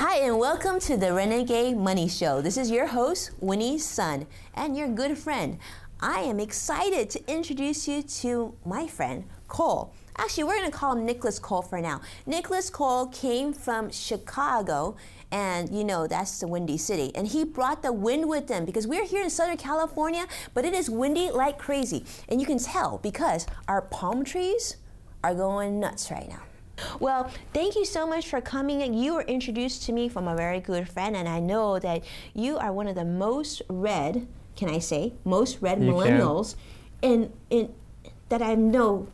Hi, and welcome to the Renegade Money Show. This is your host, Winnie Sun, and your good friend. I am excited to introduce you to my friend, Cole. Actually, we're going to call him Nicolas Cole for now. Nicolas Cole came from Chicago, and you know that's the windy city. And he brought the wind with him because we're here in Southern California, but it is windy like crazy. And you can tell because our palm trees are going nuts right now. Well, thank you so much for coming. You were introduced to me from a very good friend, and I know that you are one of the most read, can I say, most read You millennials in in that I know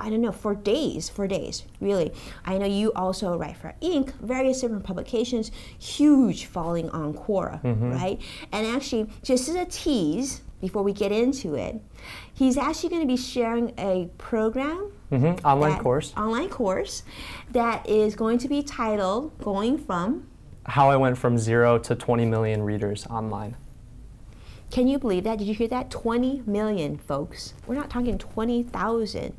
I don't know, for days, for days, really. I know you also write for Inc., various different publications, huge following on Quora, mm-hmm. right? And actually, just as a tease, before we get into it, he's actually going to be sharing a program hmm Online that- course. Online course that is going to be titled Going From. How I went from zero to 20 million readers online. Can you believe that? Did you hear that? 20 million, folks. We're not talking 20,000.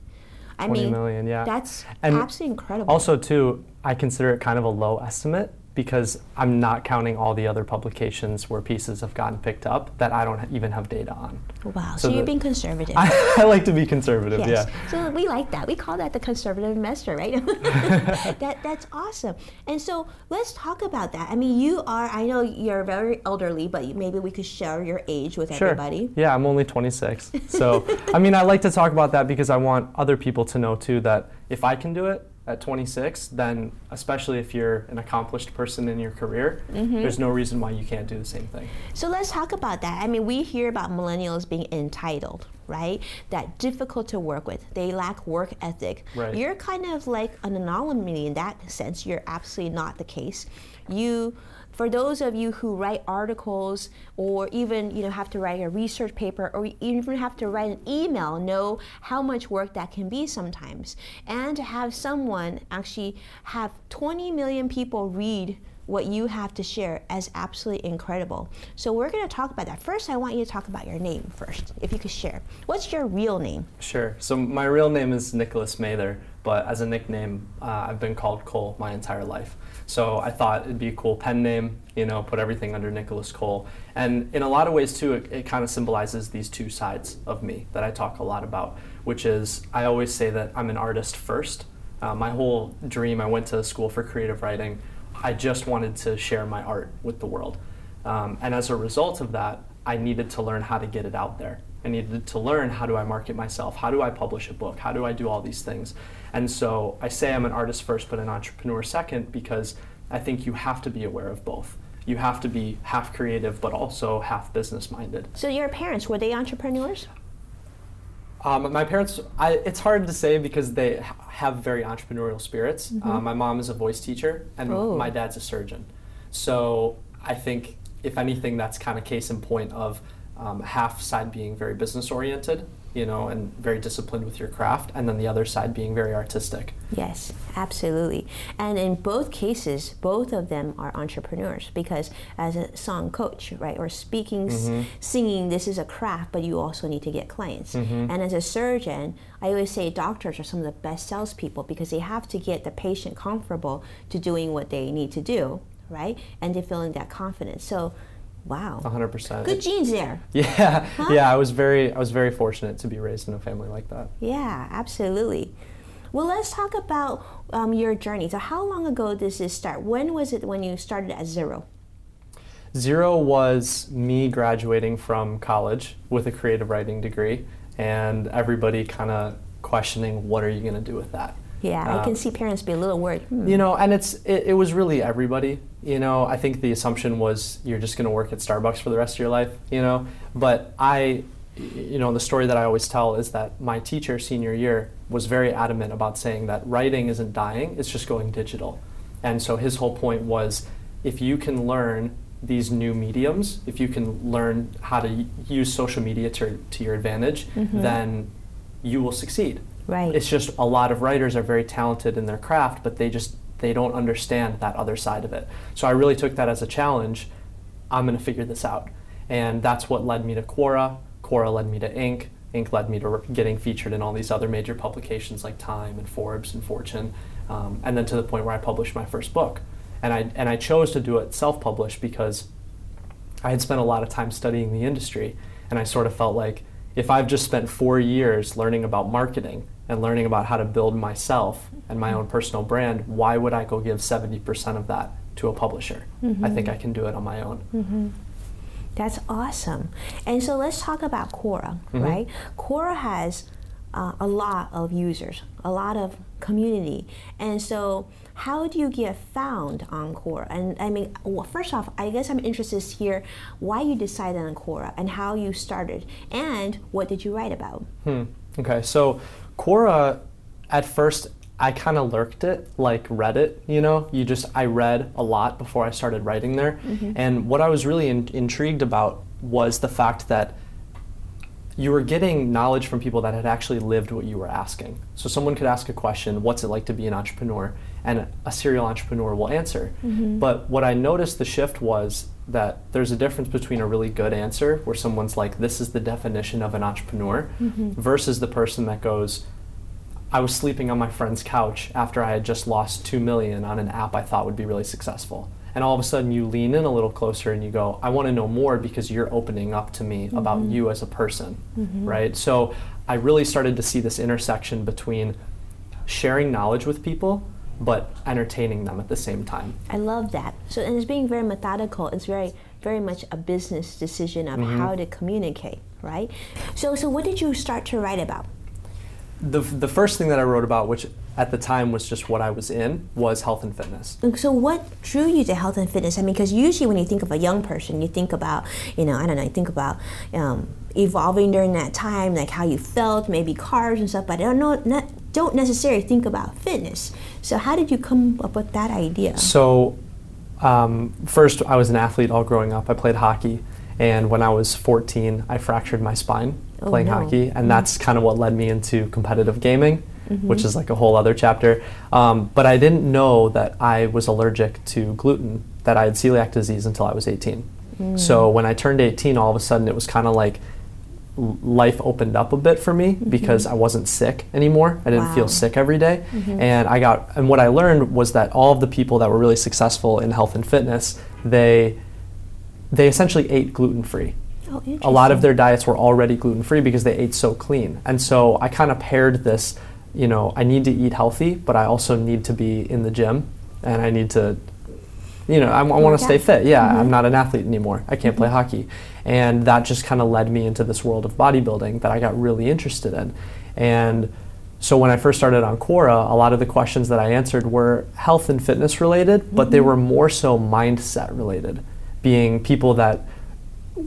I 20 mean, million, yeah. that's And absolutely incredible. Also, too, I consider it kind of a low estimate because I'm not counting all the other publications where pieces have gotten picked up that I don't even have data on. wow. So, so you're being conservative. I, I like to be conservative, yes. yeah. So we like that. We call that the conservative investor, right? that that's awesome. And so let's talk about that. I mean, you are. I know you're very elderly, but maybe we could share your age with Sure. everybody. Yeah, I'm only 26. So, I mean, I like to talk about that because I want other people to know too that if I can do it at 26, then especially if you're an accomplished person in your career, Mm-hmm. there's no reason why you can't do the same thing. So let's talk about that. I mean, we hear about millennials being entitled, right? That difficult to work with. They lack work ethic. Right. You're kind of like an anomaly in that sense. You're absolutely not the case. You for those of you who write articles or even you know have to write a research paper or even have to write an email know how much work that can be sometimes and to have someone actually have 20 million people read what you have to share as absolutely incredible. So we're going to talk about that. First, I want you to talk about your name first, if you could share. What's your real name? Sure. So, my real name is Nicolas Mather, but as a nickname, uh, I've been called Cole my entire life. So, I thought it'd be a cool pen name, you know, put everything under Nicolas Cole. And in a lot of ways, too, it, it kind of symbolizes these two sides of me that I talk a lot about, which is I always say that I'm an artist first. Uh, my whole dream, I went to school for creative writing. I just wanted to share my art with the world. Um, and as a result of that, I needed to learn how to get it out there. I needed to learn how do I market myself? How do I publish a book? How do I do all these things? And so I say I'm an artist first, but an entrepreneur second because I think you have to be aware of both. You have to be half creative, but also half business minded. So your parents, were they entrepreneurs? Um, my parents, I, it's hard to say because they have very entrepreneurial spirits. Uh, my mom is a voice teacher, and Oh. my dad's a surgeon. So I think, if anything, that's kind of case in point of um, half side being very business oriented, you know, and very disciplined with your craft, and then the other side being very artistic. Yes, absolutely. And in both cases, both of them are entrepreneurs because as a song coach, right, or speaking, s- singing, this is a craft, but you also need to get clients. And as a surgeon, I always say doctors are some of the best salespeople because they have to get the patient comfortable to doing what they need to do, right, and to feeling that confidence. So, wow, 100%. good genes there. Yeah, yeah. I was very, I was very fortunate to be raised in a family like that. Yeah, absolutely. Well, let's talk about um, your journey. So, how long ago did this start? When was it when you started at zero? Zero was me graduating from college with a creative writing degree, and everybody kind of questioning what are you going to do with that. Yeah, I Uh, can see parents be a little worried. Hmm. You know, and it's it, it was really everybody. You know, I think the assumption was you're just going to work at Starbucks for the rest of your life. You know, but I, you know, the story that I always tell is that my teacher senior year was very adamant about saying that writing isn't dying; it's just going digital. And so his whole point was, if you can learn these new mediums, if you can learn how to use social media to, to your advantage, then you will succeed. Right. It's just a lot of writers are very talented in their craft, but they just they don't understand that other side of it. So I really took that as a challenge. I'm going to figure this out, and that's what led me to Quora. Quora led me to Inc. Inc. led me to getting featured in all these other major publications like Time and Forbes and Fortune, um, and then to the point where I published my first book. And I, and I chose to do it self published because I had spent a lot of time studying the industry. And I sort of felt like if I've just spent four years learning about marketing and learning about how to build myself and my own personal brand, why would I go give 70% of that to a publisher? Mm-hmm. I think I can do it on my own. Mm-hmm. That's awesome. And so let's talk about Quora, mm-hmm. right? Quora has uh, a lot of users, a lot of community. And so how do you get found on Quora? And I mean, well, first off, I guess I'm interested to hear why you decided on Quora and how you started, and what did you write about? Hmm. Okay, so Quora, at first, I kind of lurked it like Reddit, you know? You just, I read a lot before I started writing there. Mm-hmm. And what I was really in, intrigued about was the fact that you were getting knowledge from people that had actually lived what you were asking. So someone could ask a question, what's it like to be an entrepreneur? And a serial entrepreneur will answer. Mm-hmm. But what I noticed the shift was that there's a difference between a really good answer where someone's like, this is the definition of an entrepreneur, mm-hmm. versus the person that goes, I was sleeping on my friend's couch after I had just lost 2 million on an app I thought would be really successful. And all of a sudden you lean in a little closer and you go, I want to know more because you're opening up to me mm-hmm. about you as a person, mm-hmm. right? So I really started to see this intersection between sharing knowledge with people but entertaining them at the same time. I love that. So and it's being very methodical. It's very very much a business decision of mm-hmm. how to communicate, right? So so what did you start to write about? The the first thing that I wrote about, which at the time was just what I was in, was health and fitness. So what drew you to health and fitness? I mean, because usually when you think of a young person, you think about, you know, I don't know, you think about um, evolving during that time, like how you felt, maybe cars and stuff. But I don't know, not, don't necessarily think about fitness. So how did you come up with that idea? So um, first, I was an athlete all growing up. I played hockey, and when I was 14, I fractured my spine oh, playing no. hockey, and mm-hmm. that's kind of what led me into competitive gaming. Mm-hmm. Which is like a whole other chapter. Um, but I didn't know that I was allergic to gluten, that I had celiac disease until I was 18. Mm. So when I turned 18, all of a sudden it was kind of like life opened up a bit for me mm-hmm. because I wasn't sick anymore. I didn't wow. feel sick every day. Mm-hmm. And I got and what I learned was that all of the people that were really successful in health and fitness, they they essentially ate gluten free. Oh, a lot of their diets were already gluten free because they ate so clean. And so I kind of paired this, you know, I need to eat healthy, but I also need to be in the gym and I need to you know, I, I want to stay fit. Yeah, mm-hmm. I'm not an athlete anymore. I can't mm-hmm. play hockey. And that just kind of led me into this world of bodybuilding that I got really interested in. And so when I first started on Quora, a lot of the questions that I answered were health and fitness related, mm-hmm. but they mm-hmm. were more so mindset related, being people that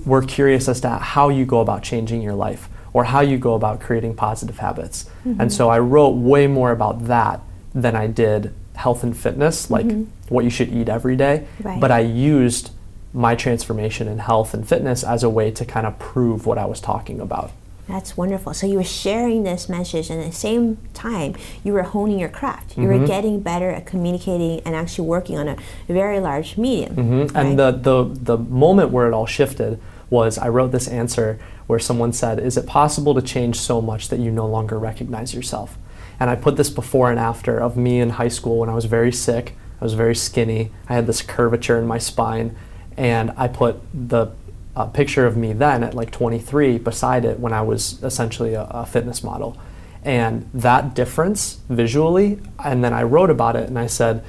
were curious as to how you go about changing your life or how you go about creating positive habits. Mm-hmm. And so I wrote way more about that than I did health and fitness, like mm-hmm. what you should eat every day. Right. But I used my transformation in health and fitness as a way to kind of prove what I was talking about. That's wonderful. So you were sharing this message, and at the same time, you were honing your craft. You mm-hmm. were getting better at communicating and actually working on a very large medium. Mm-hmm. Right? And the, the the moment where it all shifted was I wrote this answer where someone said, "Is it possible to change so much that you no longer recognize yourself?" And I put this before and after of me in high school when I was very sick. I was very skinny. I had this curvature in my spine and I put the uh, picture of me then at like 23 beside it when I was essentially a, a fitness model. And that difference visually, and then I wrote about it and I said,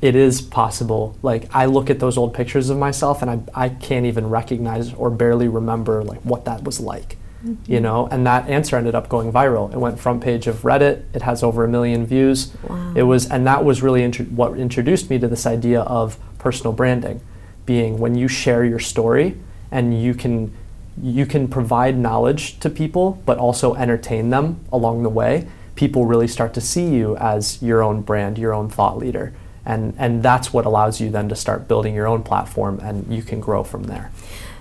it is possible. Like I look at those old pictures of myself and I, I can't even recognize or barely remember like what that was like. Mm-hmm. You know, and that answer ended up going viral. It went front page of Reddit. It has over a million views. Wow. It was, and that was really intro- what introduced me to this idea of personal branding being when you share your story and you can you can provide knowledge to people but also entertain them along the way. People really start to see you as your own brand your own thought leader. And and that's what allows you then to start building your own platform and you can grow from there.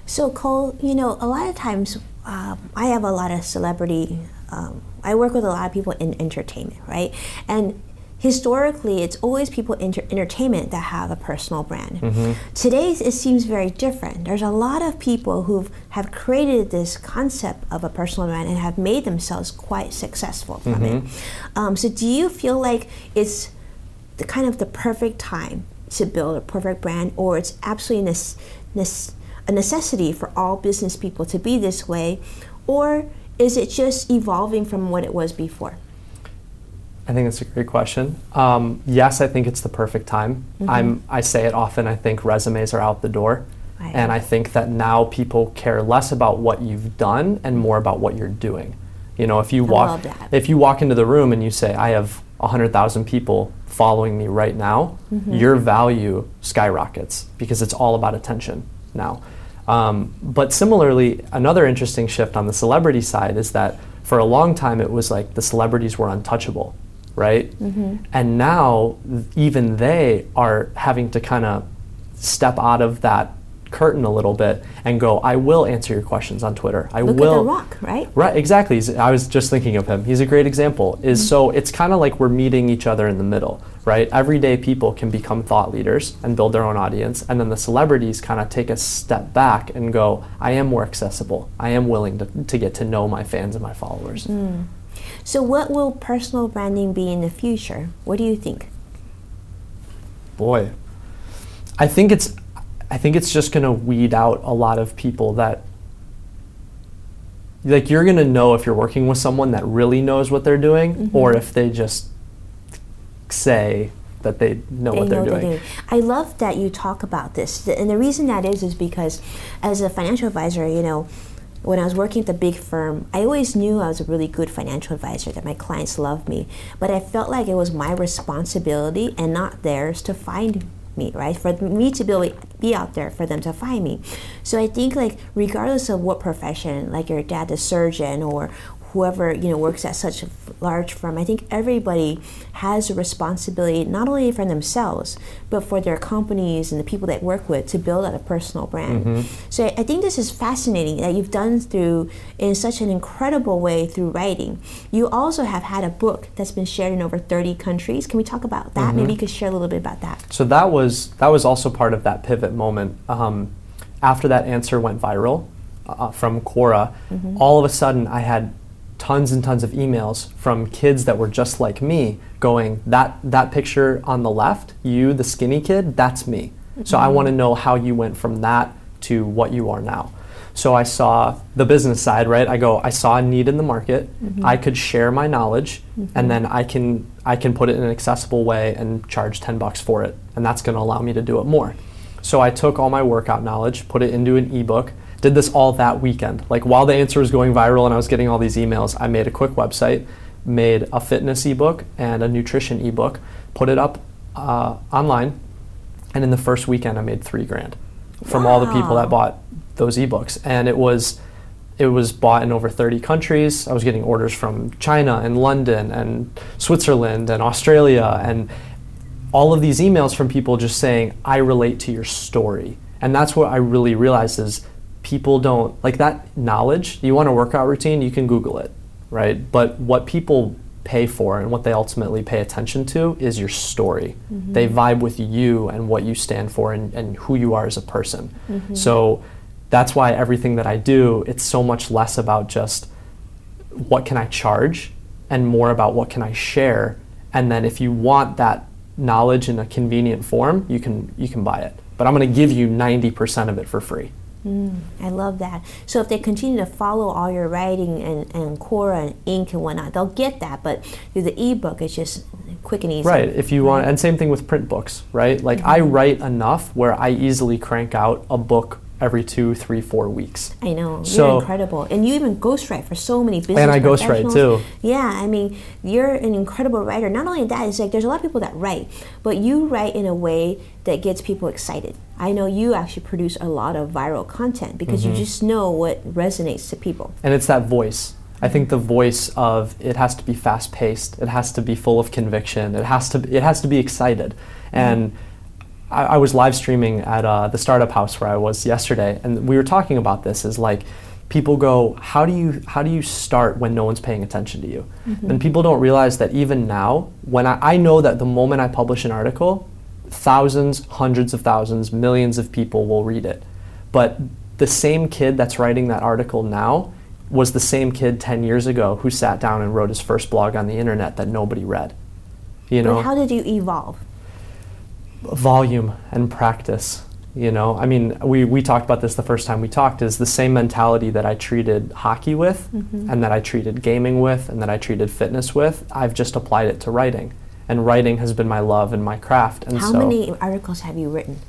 So cole you know a lot of times uh, i have a lot of celebrity um, i work with a lot of people in entertainment right? And historically it's always people in entertainment that have a personal brand mm-hmm. today it seems very different there's a lot of people who have created this concept of a personal brand and have made themselves quite successful from mm-hmm. it um, so do you feel like it's the kind of the perfect time to build a perfect brand, or it's absolutely a necessity for all business people to be this way, or is it just evolving from what it was before? I think that's a great question. Um, yes, I think it's the perfect time. Mm-hmm. I'm, I say it often. I think resumes are out the door, and I think that now people care less about what you've done and more about what you're doing. You know, if you I walk, if you walk into the room and you say, "I have 100,000 people following me right now," mm-hmm. your value skyrockets because it's all about attention now. Um, but similarly, another interesting shift on the celebrity side is that for a long time it was like the celebrities were untouchable right? Mm-hmm. And now even they are having to kind of step out of that curtain a little bit and go, I will answer your questions on Twitter. I Look will. At the Rock, right? Right, exactly. I was just thinking of him. He's a great example. Is mm-hmm. so it's kind of like we're meeting each other in the middle, right? Everyday people can become thought leaders and build their own audience, and then the celebrities kind of take a step back and go, I am more accessible. I am willing to, to get to know my fans and my followers. Mm. So, what will personal branding be in the future? What do you think? Boy, I think it's, I think it's just going to weed out a lot of people that, like, you're going to know if you're working with someone that really knows what they're doing, mm-hmm. or if they just say that they know they what they're know doing. They're doing. I love that you talk about this, and the reason that is is because, as a financial advisor, you know when I was working at the big firm, I always knew I was a really good financial advisor, that my clients loved me. But I felt like it was my responsibility and not theirs to find me, right? For me to be be out there for them to find me. So I think like regardless of what profession, like your dad, a surgeon, or whoever you know works at such a large firm i think everybody has a responsibility not only for themselves but for their companies and the people they work with to build out a personal brand mm-hmm. so i think this is fascinating that you've done through in such an incredible way through writing you also have had a book that's been shared in over 30 countries can we talk about that mm-hmm. maybe you could share a little bit about that so that was that was also part of that pivot moment um, after that answer went viral uh, from Quora, mm-hmm. all of a sudden I had tons and tons of emails from kids that were just like me going that that picture on the left you the skinny kid that's me mm-hmm. so i mm-hmm. want to know how you went from that to what you are now so i saw the business side right i go i saw a need in the market mm-hmm. i could share my knowledge mm-hmm. and then i can i can put it in an accessible way and charge 10 bucks for it and that's going to allow me to do it more so i took all my workout knowledge put it into an ebook did this all that weekend. Like while the answer was going viral and I was getting all these emails, I made a quick website, made a fitness ebook and a nutrition ebook, put it up uh, online, and in the first weekend I made three grand from wow. all the people that bought those ebooks, and it was it was bought in over 30 countries. I was getting orders from China and London and Switzerland and Australia and all of these emails from people just saying, I relate to your story. And that's what I really realized is people don't like that knowledge. You want a workout routine, you can Google it, right? But what people pay for and what they ultimately pay attention to is your story. Mm-hmm. They vibe with you and what you stand for and, and who you are as a person. Mm-hmm. So that's why everything that I do, it's so much less about just what can I charge and more about what can I share. And then if you want that knowledge in a convenient form, you can you can buy it. But I'm going to give you 90% of it for free. Mm, I love that. So if they continue to follow all your writing and, and Quora and Inc. and whatnot, they'll get that. But through the ebook, it's just quick and easy. Right. If you right? want, and same thing with print books, right? Like mm-hmm. I write enough where I easily crank out a book every two, three, four weeks. I know. So, you're incredible. And you even ghostwrite for so many business And I ghostwrite too. Yeah, I mean, you're an incredible writer. Not only that, it's like there's a lot of people that write, but you write in a way that gets people excited. I know you actually produce a lot of viral content because mm-hmm. you just know what resonates to people. And it's that voice. I think the voice of it has to be fast paced. It has to be full of conviction. It has to it has to be excited. Mm-hmm. And I, I, was live streaming at uh, the startup house where I was yesterday, and we were talking about this. Is like people go, how do you how do you start when no one's paying attention to you? Mm-hmm. And people don't realize that even now, when I, I know that the moment I publish an article, thousands, hundreds of thousands, millions of people will read it. But the same kid that's writing that article now was the same kid 10 years ago who sat down and wrote his first blog on the internet that nobody read. You know? But how did you evolve? Volume and practice. You know, I mean, we, we talked about this the first time we talked, is the same mentality that I treated hockey with, Mm-hmm. and that I treated gaming with, and that I treated fitness with. I've just applied it to writing. And writing has been my love and my craft. And How so many articles have you written?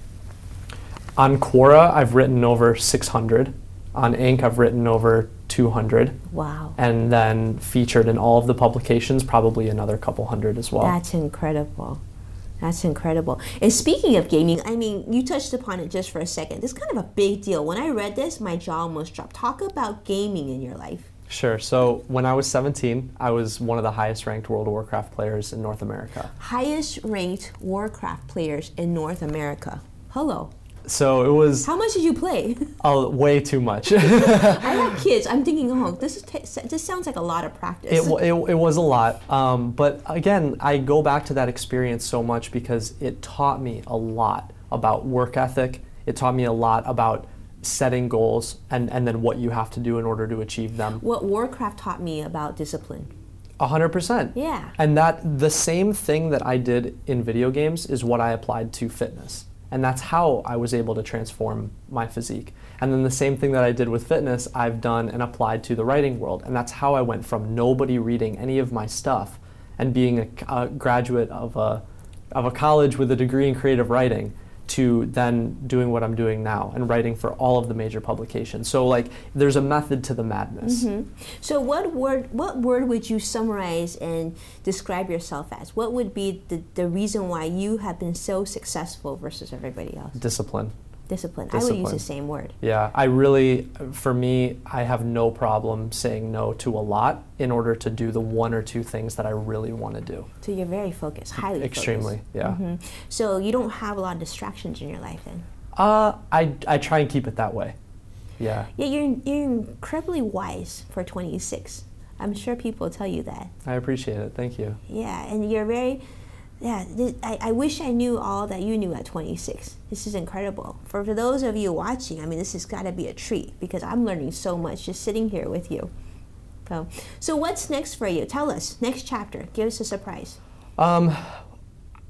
on Quora, I've written over 600. On Inc., I've written over 200. Wow. And then featured in all of the publications, probably another couple hundred as well. That's incredible. That's incredible. And speaking of gaming, I mean, you touched upon it just for a second. This is kind of a big deal. When I read this, my jaw almost dropped. Talk about gaming in your life. Sure. So when I was 17, I was one of the highest ranked World of Warcraft players in North America. Highest ranked Warcraft players in North America. Hello. So it was How much did you play? Oh, way too much. I have kids. I'm thinking, oh, this is t- this sounds like a lot of practice. It, it, it was a lot. Um, but again, I go back to that experience so much because it taught me a lot about work ethic. It taught me a lot about setting goals and, and then what you have to do in order to achieve them. what Warcraft taught me about discipline. A hundred percent. Yeah. And that the same thing that I did in video games is what I applied to fitness. And that's how I was able to transform my physique. And then the same thing that I did with fitness, I've done and applied to the writing world. And that's how I went from nobody reading any of my stuff and being a, a graduate of a, of a college with a degree in creative writing to then doing what I'm doing now and writing for all of the major publications. So like there's a method to the madness. Mm-hmm. So what word what word would you summarize and describe yourself as? What would be the, the reason why you have been so successful versus everybody else? Discipline. Discipline. I would use the same word. Yeah, I really, for me, I have no problem saying no to a lot in order to do the one or two things that I really want to do. So you're very focused, highly Extremely, yeah. focused. Mhm. So you don't have a lot of distractions in your life then. Uh, I, I try and keep it that way. Yeah, Yeah, you're you're incredibly wise for 26. I'm sure people tell you that. I appreciate it. Thank you. Yeah, and you're very, yeah. I, I wish I knew all that you knew at 26. This is incredible. For, for those of you watching, I mean, this has got to be a treat because I'm learning so much just sitting here with you. So, so what's next for you? Tell us. Next chapter. Give us a surprise. Um,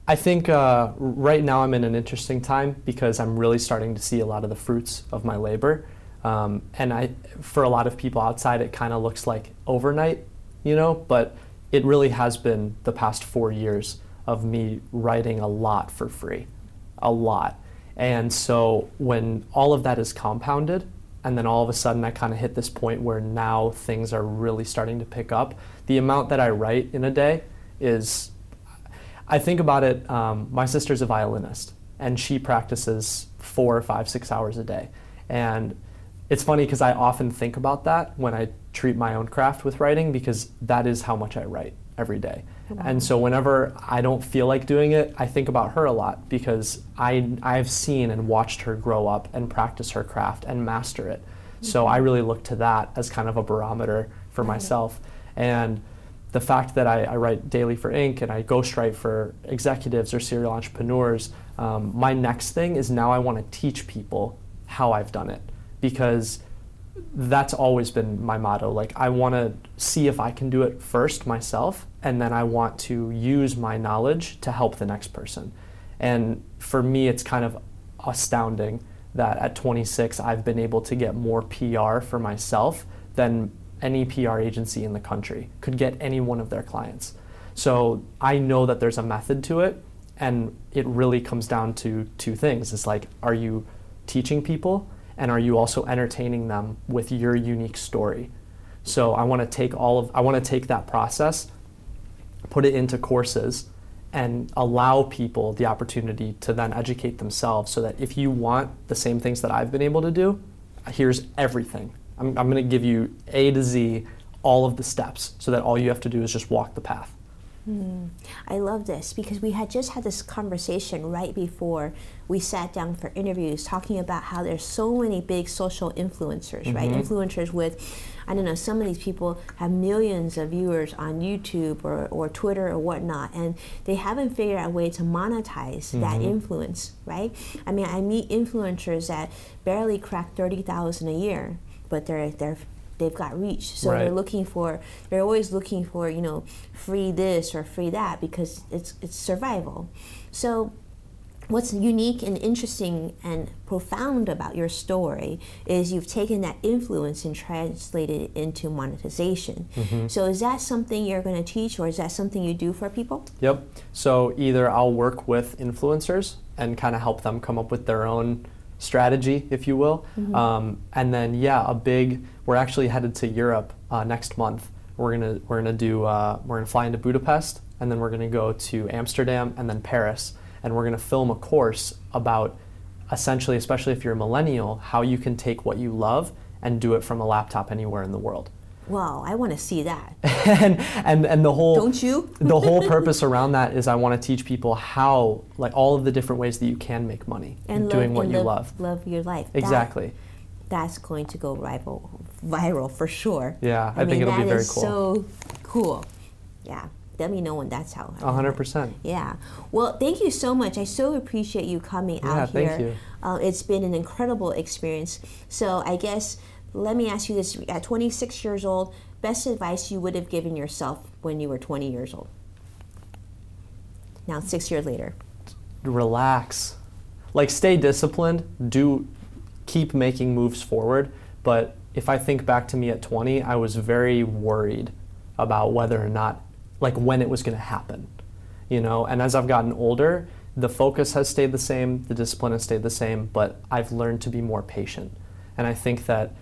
I think uh, right now I'm in an interesting time because I'm really starting to see a lot of the fruits of my labor. Um, and I, for a lot of people outside, it kind of looks like overnight, you know, but it really has been the past four years of me writing a lot for free, a lot. And so when all of that is compounded, and then all of a sudden I kind of hit this point where now things are really starting to pick up, the amount that I write in a day is I think about it. Um, my sister's a violinist, and she practices four, five, six hours a day. And it's funny because I often think about that when I treat my own craft with writing because that is how much I write every day. And so whenever I don't feel like doing it, I think about her a lot because I I've seen and watched her grow up and practice her craft and master it. So I really look to that as kind of a barometer for myself. And the fact that I, I write daily for Inc. and I ghostwrite for executives or serial entrepreneurs, um, my next thing is now I want to teach people how I've done it because that's always been my motto. Like, I want to see if I can do it first myself, and then I want to use my knowledge to help the next person. And for me, it's kind of astounding that at 26, I've been able to get more PR for myself than any PR agency in the country could get any one of their clients. So I know that there's a method to it, and it really comes down to two things. It's like, are you teaching people, and are you also entertaining them with your unique story? So I want to take all of I want to take that process, put it into courses, and allow people the opportunity to then educate themselves so that if you want the same things that I've been able to do, here's everything. I'm, I'm going to give you A to Z, all of the steps, so that all you have to do is just walk the path. Hmm. I love this because we had just had this conversation right before we sat down for interviews talking about how there's so many big social influencers, right? Mm-hmm. Influencers with, I don't know, some of these people have millions of viewers on YouTube or, or Twitter or whatnot, and they haven't figured out a way to monetize that mm-hmm. influence, right? I mean, I meet influencers that barely crack 30,000 a year, but they're, they're they've got reach so they're looking for they're always looking for you know free this or free that because it's it's survival so what's unique and interesting and profound about your story is you've taken that influence and translated it into monetization. Mm-hmm. So is that something you're going to teach or is that something you do for people? Yep. So either I'll work with influencers and kind of help them come up with their own strategy, if you will. Mm-hmm. Um, and then, yeah, a big, we're actually headed to Europe uh, next month. We're gonna we're gonna do uh, we're gonna fly into Budapest and then we're gonna go to Amsterdam and then Paris and we're to film a course about essentially, especially if you're a millennial, how you can take what you love and do it from a laptop anywhere in the world. Wow, I want to see that. and, and and the whole Don't you? the whole purpose around that is I want to teach people how like all of the different ways that you can make money and doing what you live, love. Love your life. Exactly. That, that's going to go viral viral for sure. Yeah, I, I think mean, it'll be very cool. So cool. Yeah let me know when that's how. A hundred percent. Yeah. Well, thank you so much. I so appreciate you coming yeah, out here. Yeah, thank you. Uh, it's been an incredible experience. So I guess let me ask you this: At 26 years old, best advice you would have given yourself when you were 20 years old? Now, six years later. Relax. Like, stay disciplined. Do keep making moves forward. But if I think back to me at 20, I was very worried about whether or not like when it was going to happen, you know. And as I've gotten older, the focus has stayed the same, the discipline has stayed the same, but I've learned to be more patient. And I think that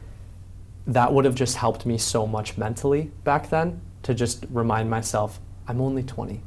that would have just helped me so much mentally back then to just remind myself, I'm only 20.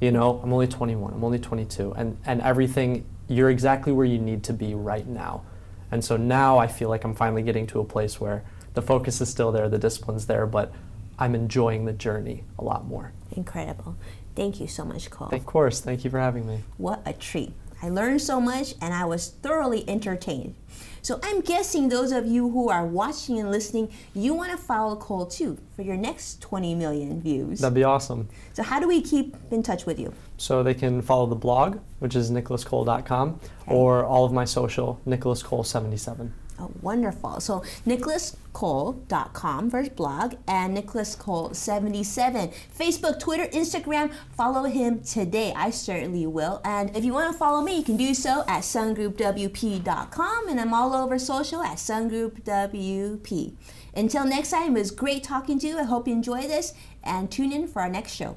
You know, I'm only 21, I'm only 22, and, and everything, you're exactly where you need to be right now. And so now I feel like I'm finally getting to a place where the focus is still there, the discipline's there, but I'm enjoying the journey a lot more. Incredible. Thank you so much, Cole. Of course. Thank you for having me. What a treat. I learned so much and I was thoroughly entertained. So I'm guessing those of you who are watching and listening, you want to follow Cole too for your next 20 million views. That'd be awesome. So how do we keep in touch with you? So they can follow the blog, which is nicolascole.com, okay. or all of my social, nicolascole77. Oh, wonderful. So nicolascole.com his blog and nicolascole77. Facebook, Twitter, Instagram. Follow him today. I certainly will. And if you want to follow me, you can do so at sungroupwp.com. And I'm all over social at sungroupwp. Until next time, it was great talking to you. I hope you enjoy this and tune in for our next show.